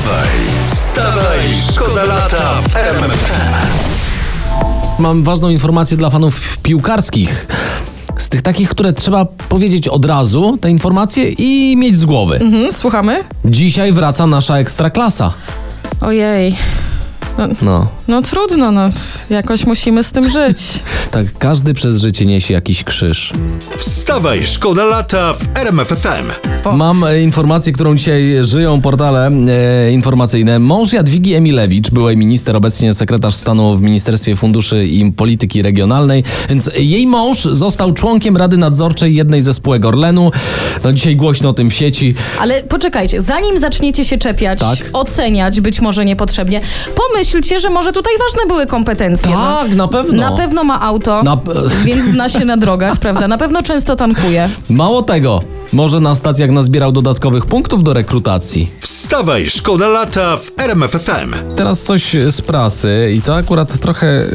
Wstawaj, wstawaj, szkoda lata w RMFFM. Mam ważną informację dla fanów piłkarskich. Z tych takich, które trzeba powiedzieć od razu, te informacje i mieć z głowy. Mhm, słuchamy? Dzisiaj wraca nasza ekstraklasa. Ojej. No, No trudno, no. Jakoś musimy z tym żyć. tak każdy przez życie niesie jakiś krzyż. Wstawaj, szkoda lata w RMFFM. O. Mam e, informację, którą dzisiaj żyją portale e, informacyjne. Mąż Jadwigi Emilewicz, byłej minister, obecnie sekretarz stanu w Ministerstwie Funduszy i Polityki Regionalnej, więc jej mąż został członkiem Rady Nadzorczej jednej ze spółek Orlenu. No dzisiaj głośno o tym w sieci. Ale poczekajcie, zanim zaczniecie się czepiać, Tak. oceniać być może niepotrzebnie, pomyślcie, że może tutaj ważne były kompetencje. no. Tak, na pewno. Na pewno ma auto, Na- więc zna się na drogach, prawda? Na pewno często tankuje. Mało tego, może na stacjach nazbierał dodatkowych punktów do rekrutacji. Wstawaj, szkoda lata w RMFFM. Teraz coś z prasy i to akurat trochę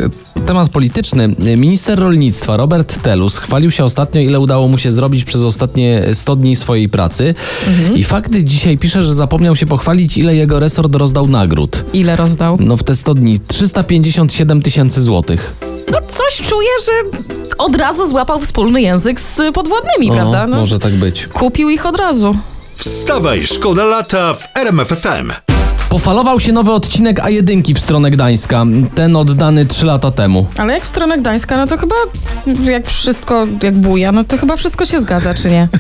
temat polityczny. Minister rolnictwa Robert Telus chwalił się ostatnio, ile udało mu się zrobić przez ostatnie 100 dni swojej pracy. I fakty dzisiaj pisze, że zapomniał się pochwalić, ile jego resort rozdał nagród. Ile rozdał? No w te 100 dni 357 tysięcy złotych. No coś czuję, że od razu złapał wspólny język z podwładnymi, O, prawda? No, Może tak być. Kupił ich od razu. Wstawaj, szkoda lata w RMFFM. Pofalował się nowy odcinek A1 w stronę Gdańska. Ten oddany 3 lata temu. Ale jak w stronę Gdańska, no to chyba jak wszystko, jak buja, no to chyba wszystko się zgadza, czy nie?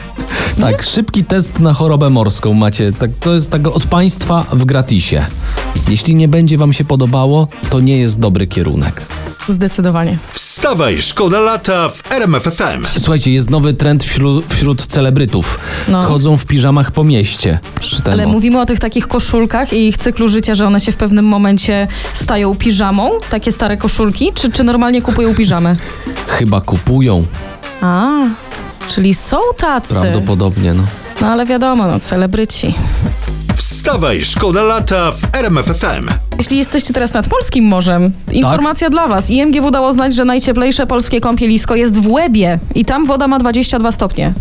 Tak, szybki test na chorobę morską macie. Tak, to jest tak od państwa w gratisie. Jeśli nie będzie wam się podobało, to nie jest dobry kierunek. Zdecydowanie. Wstawaj, szkoda lata w RMFFM. Słuchajcie, jest nowy trend wśród, wśród celebrytów. No. Chodzą w piżamach po mieście. Przeczytałem Ale o- mówimy o tych takich koszulkach i ich cyklu życia, że one się w pewnym momencie stają piżamą, takie stare koszulki, czy, czy normalnie kupują piżamę? Chyba kupują. A, czyli są tacy. Prawdopodobnie, no. No ale wiadomo, no celebryci. Wstawaj, szkoda lata w RMFFM. Jeśli jesteście teraz nad polskim morzem, informacja dla was. IMGW dało znać, że najcieplejsze polskie kąpielisko jest w Łebie i tam woda ma 22 stopnie.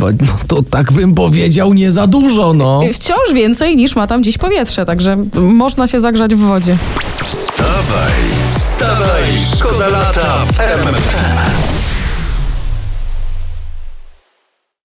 No to tak bym powiedział, nie za dużo, no. Wciąż więcej niż ma tam dziś powietrze, także można się zagrzać w wodzie. Wstawaj, wstawaj, szkoda lata w RMFFM.